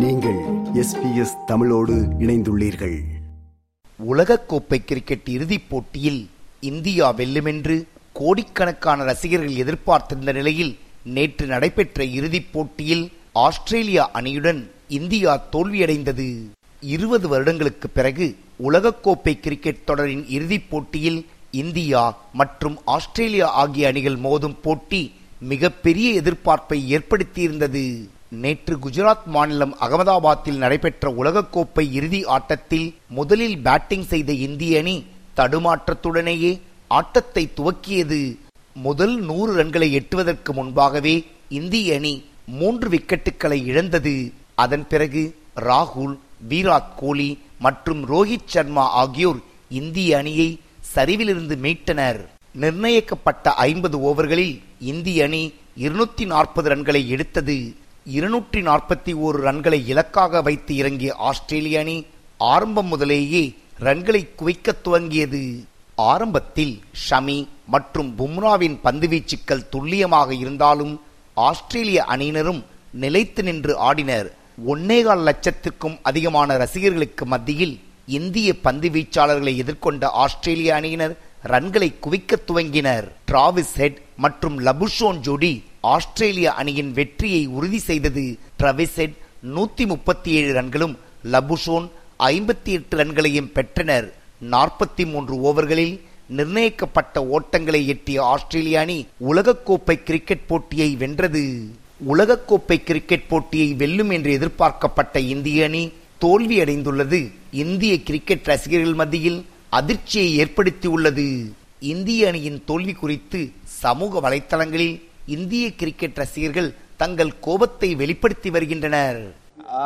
நீங்கள் எஸ்பிஎஸ் தமிழோடு இணைந்துள்ளீர்கள். உலகக்கோப்பை கிரிக்கெட் இறுதிப் போட்டியில் இந்தியா வெல்லுமென்று கோடிக்கணக்கான ரசிகர்கள் எதிர்பார்த்திருந்த நிலையில் நேற்று நடைபெற்ற இறுதிப் போட்டியில் ஆஸ்திரேலியா அணியுடன் இந்தியா தோல்வியடைந்தது. இருபது வருடங்களுக்கு பிறகு உலகக்கோப்பை கிரிக்கெட் தொடரின் இறுதிப் போட்டியில் இந்தியா மற்றும் ஆஸ்திரேலியா ஆகிய அணிகள் மோதும் போட்டி மிகப்பெரிய எதிர்பார்ப்பை ஏற்படுத்தியிருந்தது. நேற்று குஜராத் மாநிலம் அகமதாபாத்தில் நடைபெற்ற உலகக்கோப்பை இறுதி ஆட்டத்தில் முதலில் பேட்டிங் செய்த இந்திய அணி தடுமாற்றத்துடனேயே ஆட்டத்தை துவக்கியது. முதல் நூறு ரன்களை எட்டுவதற்கு முன்பாகவே இந்திய அணி மூன்று விக்கெட்டுகளை இழந்தது. அதன் பிறகு ராகுல் விராட் கோலி மற்றும் ரோஹித் சர்மா ஆகியோர் இந்திய அணியை சரிவிலிருந்து மீட்டனர். நிர்ணயிக்கப்பட்ட ஐம்பது ஓவர்களில் இந்திய அணி இருநூத்தி நாற்பது ரன்களை எடுத்தது. இருநூற்றி நாற்பத்தி ஓரு ரன்களை இலக்காக வைத்து இறங்கிய ஆஸ்திரேலிய அணி ஆரம்பம் முதலேயே ரன்களை குவிக்க துவங்கியது. ஆரம்பத்தில் ஷமி மற்றும் பும்ராவின் பந்துவீச்சுக்கள் துல்லியமாக இருந்தாலும் ஆஸ்திரேலிய அணியினரும் நிலைத்து நின்று ஆடினர். ஒன்னேகால் லட்சத்திற்கும் அதிகமான ரசிகர்களுக்கு மத்தியில் இந்திய பந்து வீச்சாளர்களை எதிர்கொண்ட ஆஸ்திரேலிய அணியினர் ரன்களை குவிக்க துவங்கினர். டிராவிஸ் ஹெட் மற்றும் லபுஷோன் ஜோடி ஆஸ்திரேலிய அணியின் வெற்றியை உறுதி செய்தது டிராவிஸ் நூத்தி முப்பத்தி ஏழு ரன்களும் லபுஷோன் ஐம்பத்தி எட்டு ரன்களையும் பெற்றனர். நாற்பத்தி மூன்று ஓவர்களில் நிர்ணயிக்கப்பட்ட ஓட்டங்களை எட்டிய ஆஸ்திரேலிய அணி உலகக்கோப்பை கிரிக்கெட் போட்டியை வென்றது. உலகக்கோப்பை கிரிக்கெட் போட்டியை வெல்லும் என்று எதிர்பார்க்கப்பட்ட இந்திய அணி தோல்வியடைந்துள்ளது. இந்திய கிரிக்கெட் ரசிகர்கள் மத்தியில் அதிர்ச்சியை ஏற்படுத்தியுள்ளது. இந்திய அணியின் தோல்வி குறித்து சமூக வலைத்தளங்களில் இந்திய கிரிக்கெட் ரசிகர்கள் தங்கள் கோபத்தை வெளிப்படுத்தி வருகின்றனர்.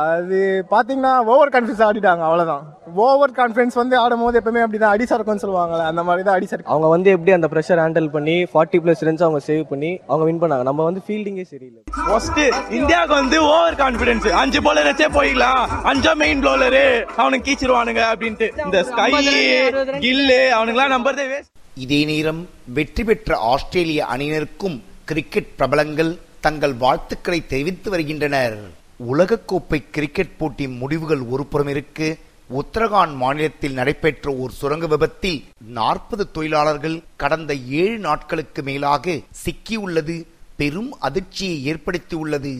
அது பாத்தீங்கன்னா ஓவர் கான்ஃபிடன்ஸ் ஆடிட்டாங்க அவ்வளவுதான். ஓவர் கான்ஃபிடன்ஸ் வந்து ஆடும் போது எப்பவுமே அப்படிதான் அடி சறுக்கும்னு சொல்லுவாங்கல்ல அந்த மாதிரி தான் அடி சறுக்கு. அவங்க வந்து எப்படி அந்த ப்ரெஷர் ஹேண்டில் பண்ணி ஃபார்ட்டி பிளஸ் ரன்ஸ் அவங்க சேவ் பண்ணி அவங்க வின் பண்ணாங்க. நம்ம வந்து ஃபீல்டிங்கே சரியில்லை. ஃபர்ஸ்ட் இந்தியாவுக்கு வந்து ஓவர் கான்பிடன்ஸ் அஞ்சு bowler வச்சே போயிடலாம். அஞ்சா மெயின் பவுலரு அவனுக்கு கீச்சிருவானுங்க அப்படின்ட்டு. இந்த ஸ்கை கில்லு அவனுங்களாம் நம்புறதே வேஸ்ட் இதே நேரம் வெற்றி பெற்ற ஆஸ்திரேலிய அணியினருக்கும் கிரிக்கெட் பிரபலங்கள் தங்கள் வாழ்த்துக்களை தெரிவித்து வருகின்றனர். உலகக்கோப்பை கிரிக்கெட் போட்டி முடிவுகள் ஒருபுறம் இருக்கு. உத்தரகாண்ட் மாநிலத்தில் நடைபெற்ற ஒரு சுரங்க விபத்தில் நாற்பது தொழிலாளர்கள் கடந்த ஏழு நாட்களுக்கு மேலாக சிக்கியுள்ளது. பெரும் அதிர்ச்சியை ஏற்படுத்தியுள்ளது.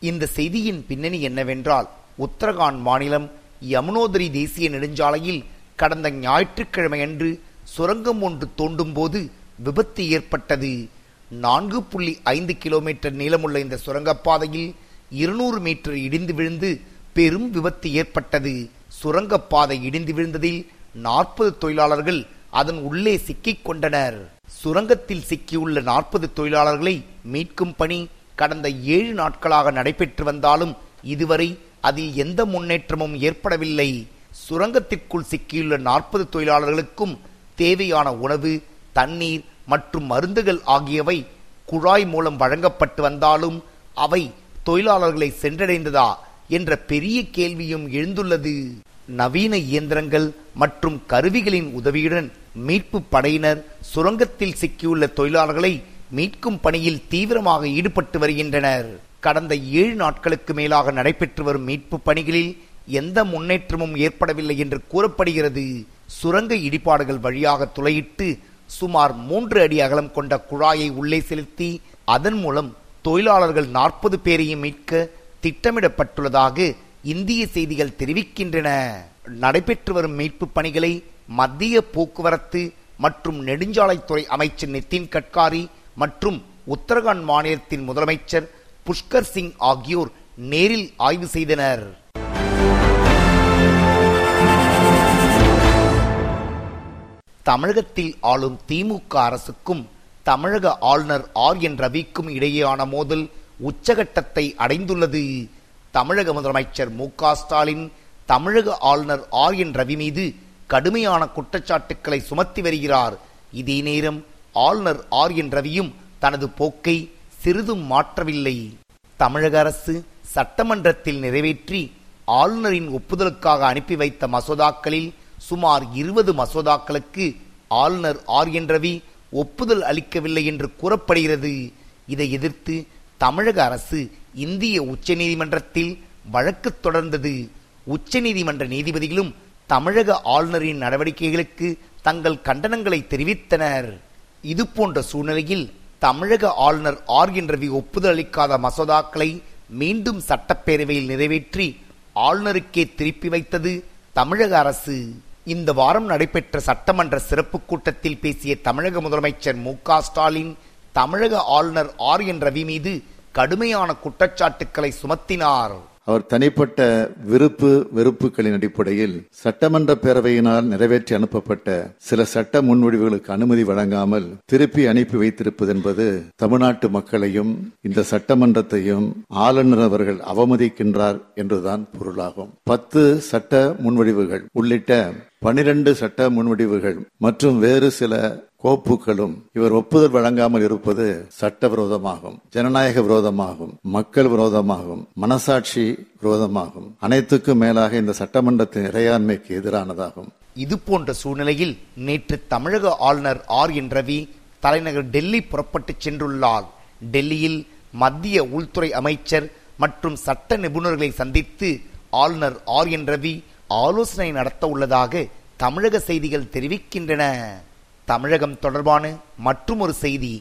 இந்த செய்தியின் பின்னணி என்னவென்றால் உத்தரகாண்ட் மாநிலம் யமுனோதரி தேசிய நெடுஞ்சாலையில் கடந்த ஞாயிற்றுக்கிழமையன்று சுரங்கம் ஒன்று தோண்டும் போது விபத்து ஏற்பட்டது. நான்கு புள்ளி ஐந்து கிலோமீட்டர் நீளமுள்ள இந்த சுரங்கப்பாதையில் இருநூறு மீட்டர் இடிந்து விழுந்து பெரும் விபத்து ஏற்பட்டது. சுரங்கப்பாதை இடிந்து விழுந்ததில் நாற்பது தொழிலாளர்கள் அதன் உள்ளே சிக்கிக் கொண்டனர். சுரங்கத்தில் சிக்கியுள்ள நாற்பது தொழிலாளர்களை மீட்கும் பணி கடந்த ஏழு நாட்களாக நடைபெற்று வந்தாலும் இதுவரை அதில் எந்த முன்னேற்றமும் ஏற்படவில்லை. சுரங்கத்திற்குள் சிக்கியுள்ள நாற்பது தொழிலாளர்களுக்கும் தேவையான உணவு தண்ணீர் மற்றும் மருந்துகள் ஆகியவை குழாய் மூலம் வழங்கப்பட்டு வந்தாலும் அவை தொழிலாளர்களை சென்றடைந்ததா என்ற பெரிய கேள்வியும் எழுந்துள்ளது. நவீன இயந்திரங்கள் மற்றும் கருவிகளின் உதவியுடன் மீட்பு படையினர் சுரங்கத்தில் சிக்கியுள்ள தொழிலாளர்களை மீட்கும் பணியில் தீவிரமாக ஈடுபட்டு வருகின்றனர். கடந்த ஏழு நாட்களுக்கு மேலாக நடைபெற்று வரும் மீட்பு பணிகளில் எந்த முன்னேற்றமும் ஏற்படவில்லை என்று கூறப்படுகிறது. சுரங்க இடிபாடுகள் வழியாக துளையிட்டு சுமார் மூன்று அடி அகலம் கொண்ட குழாயை உள்ளே செலுத்தி அதன் மூலம் தொழிலாளர்கள் நாற்பது பேரையும் மீட்க திட்டமிடப்பட்டுள்ளதாக இந்திய செய்திகள் தெரிவிக்கின்றன. நடைபெற்று வரும் மீட்பு பணிகளை மத்திய போக்குவரத்து மற்றும் நெடுஞ்சாலைத்துறை அமைச்சர் நிதின் கட்காரி மற்றும் உத்தரகாண்ட் மாநிலத்தின் முதலமைச்சர் புஷ்கர் சிங் ஆகியோர் நேரில் ஆய்வு செய்தனர். தமிழகத்தில் ஆளும் திமுக அரசுக்கும் தமிழக ஆளுநர் ஆர் என் ரவிக்கும் இடையேயான மோதல் உச்சகட்டத்தை அடைந்துள்ளது. தமிழக முதலமைச்சர் மு க ஸ்டாலின் தமிழக ஆளுநர் ஆர் என் ரவி மீது கடுமையான குற்றச்சாட்டுக்களை சுமத்தி வருகிறார். இதே நேரம் ஆளுநர் ஆர் என் ரவியும் தனது போக்கை சிறிதும் மாற்றவில்லை. தமிழக அரசு சட்டமன்றத்தில் நிறைவேற்றி ஆளுநரின் ஒப்புதலுக்காக அனுப்பி வைத்த மசோதாக்களில் சுமார் இருபது மசோதாக்களுக்கு ஆளுநர் ஆர் என் ரவி ஒப்புதல் அளிக்கவில்லை என்று கூறப்படுகிறது. இதை எதிர்த்து தமிழக அரசு இந்திய உச்சநீதிமன்றத்தில் வழக்கு தொடர்ந்தது. உச்சநீதிமன்ற நீதிபதிகளும் தமிழக ஆளுநரின் நடவடிக்கைகளுக்கு தங்கள் கண்டனங்களை தெரிவித்தனர். இது போன்ற சூழ்நிலையில் தமிழக ஆளுநர் ஆர் என் ரவி ஒப்புதல் அளிக்காத மசோதாக்களை மீண்டும் சட்டப்பேரவையில் நிறைவேற்றி ஆளுநருக்கே திருப்பி வைத்தது தமிழக அரசு. இந்த வாரம் நடைபெற்ற சட்டமன்ற சிறப்பு கூட்டத்தில் பேசிய தமிழக முதலமைச்சர் மு க ஸ்டாலின் தமிழக ஆளுநர் ஆர் என் ரவி மீது கடுமையான குற்றச்சாட்டுக்களை சுமத்தினார். அவர் தனிப்பட்ட விருப்பு வெறுப்புகளின் அடிப்படையில் சட்டமன்ற பேரவையினால் நிறைவேற்றி அனுப்பப்பட்ட சில சட்ட முன்வடிவுகளுக்கு அனுமதி வழங்காமல் திருப்பி அனுப்பி வைத்திருப்பது என்பது தமிழ்நாட்டு மக்களையும் இந்த சட்டமன்றத்தையும் ஆளுநர் அவர்கள் அவமதிக்கின்றார் என்றுதான் பொருளாகும். பத்து சட்ட முன்வடிவுகள் உள்ளிட்ட பனிரெண்டு சட்ட முன்வடிவுகள் மற்றும் வேறு சில கோப்புகளும் இவர் ஒப்புதல் வழங்காமல் இருப்பது சட்ட விரோதமாகும் ஜனநாயக விரோதமாகும் மக்கள் விரோதமாகும் மனசாட்சி விரோதமாகும். அனைத்துக்கும் மேலாக இந்த சட்டமன்றத்தின் இறையாண்மைக்கு எதிரானதாகும். இது போன்ற சூழ்நிலையில் நேற்று தமிழக ஆளுநர் ஆர் என் ரவி தலைநகர் டெல்லி புறப்பட்டுச் சென்றுள்ளார். டெல்லியில் மத்திய உள்துறை அமைச்சர் மற்றும் சட்ட நிபுணர்களை சந்தித்து ஆளுநர் ஆர் என் ரவி ஆலோசனை நடத்த உள்ளதாக தமிழக செய்திகள் தெரிவிக்கின்றன. தமிழகம் தொடர்பான மற்றுமொரு செய்தி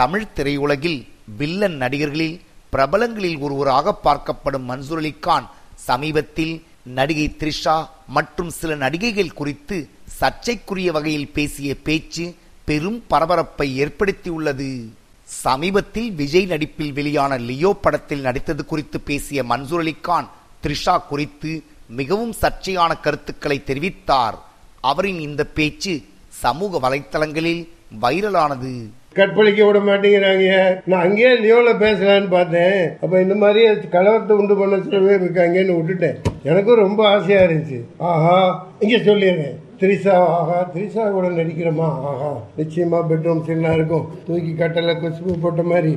தமிழ் திரையுலகில் வில்லன் நடிகர்களில் பிரபலங்களில் ஒருவராக பார்க்கப்படும் மன்சூர் அலிகான் சமீபத்தில் நடிகை த்ரிஷா மற்றும் சில நடிகைகள் குறித்து சர்ச்சைக்குரிய வகையில் பேசிய பேச்சு பெரும் பரபரப்பை ஏற்படுத்தியுள்ளது. சமீபத்தில் விஜய் நடிப்பில் வெளியான லியோ படத்தில் நடித்தது குறித்து பேசிய மன்சூர் அலிகான் த்ரிஷா குறித்து மிகவும் சர்ச்சையான கருத்துக்களை தெரிவித்தார். அவரின் இந்த பேச்சு சமூக வலைத்தளங்களில் வைரலானது. கற்பழிக்க விட மாட்டேங்கிறாங்க. நான் அங்கேயே லியோல பேசலான்னு பார்த்தேன். அப்ப இந்த மாதிரி கலவரத்தை உண்டு பண்ண சில பேர் இருக்காங்கன்னு விட்டுட்டேன். எனக்கும் ரொம்ப ஆசையா இருந்துச்சு. ஆஹா இங்க சொல்லிடுறேன். திரிசா ஆஹா திரிசா கூட நடிக்கிறோமா? ஆஹா நிச்சயமா பெட்ரூம் சீனா இருக்கும். தூக்கி கட்டல குசுப்பு போட்ட மாதிரி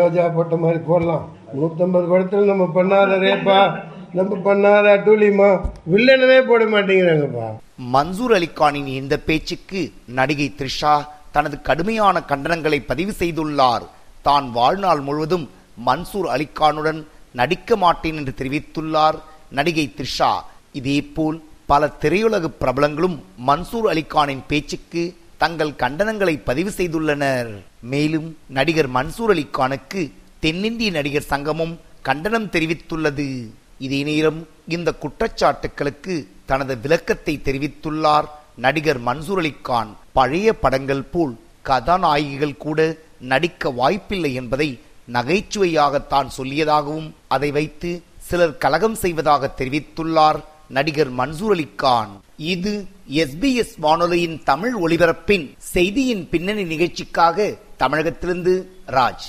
ரோஜா போட்ட மாதிரி போடலாம். நூத்தம்பது படத்துல நம்ம பண்ணாத ரேப்பா நம்ம பண்ணாத அட்டூலியமா வில்லனவே போட மாட்டேங்கிறாங்கப்பா. மன்சூர் அலிகானின் இந்த பேச்சுக்கு நடிகை த்ரிஷா தனது கடுமையான கண்டனங்களை பதிவு செய்துள்ளார். தான் வாழ்நாள் முழுவதும் மன்சூர் அலிகானுடன் நடிக்க மாட்டேன் என்று தெரிவித்துள்ளார் நடிகை த்ரிஷா. இதேபோல் பல திரையுலக பிரபலங்களும் மன்சூர் அலிகானின் பேச்சுக்கு தங்கள் கண்டனங்களை பதிவு செய்துள்ளனர். மேலும் நடிகர் மன்சூர் அலிகானுக்கு தென்னிந்திய நடிகர் சங்கமும் கண்டனம் தெரிவித்துள்ளது. இதே நேரம் இந்த குற்றச்சாட்டுகளுக்கு தனது விளக்கத்தை தெரிவித்துள்ளார் நடிகர் மன்சூர் அலிகான் பழைய படங்கள் போல் கதாநாயகிகள் கூட நடிக்க வாய்ப்பில்லை என்பதை நகைச்சுவையாகத்தான் சொல்லியதாகவும் அதை வைத்து சிலர் கலகம் செய்வதாக தெரிவித்துள்ளார் நடிகர் மன்சூர் அலிகான் இது எஸ்பிஎஸ் வானொலியின் தமிழ் ஒலிபரப்பின் செய்தியின் பின்னணி நிகழ்ச்சிக்காக தமிழகத்திலிருந்து ராஜ்.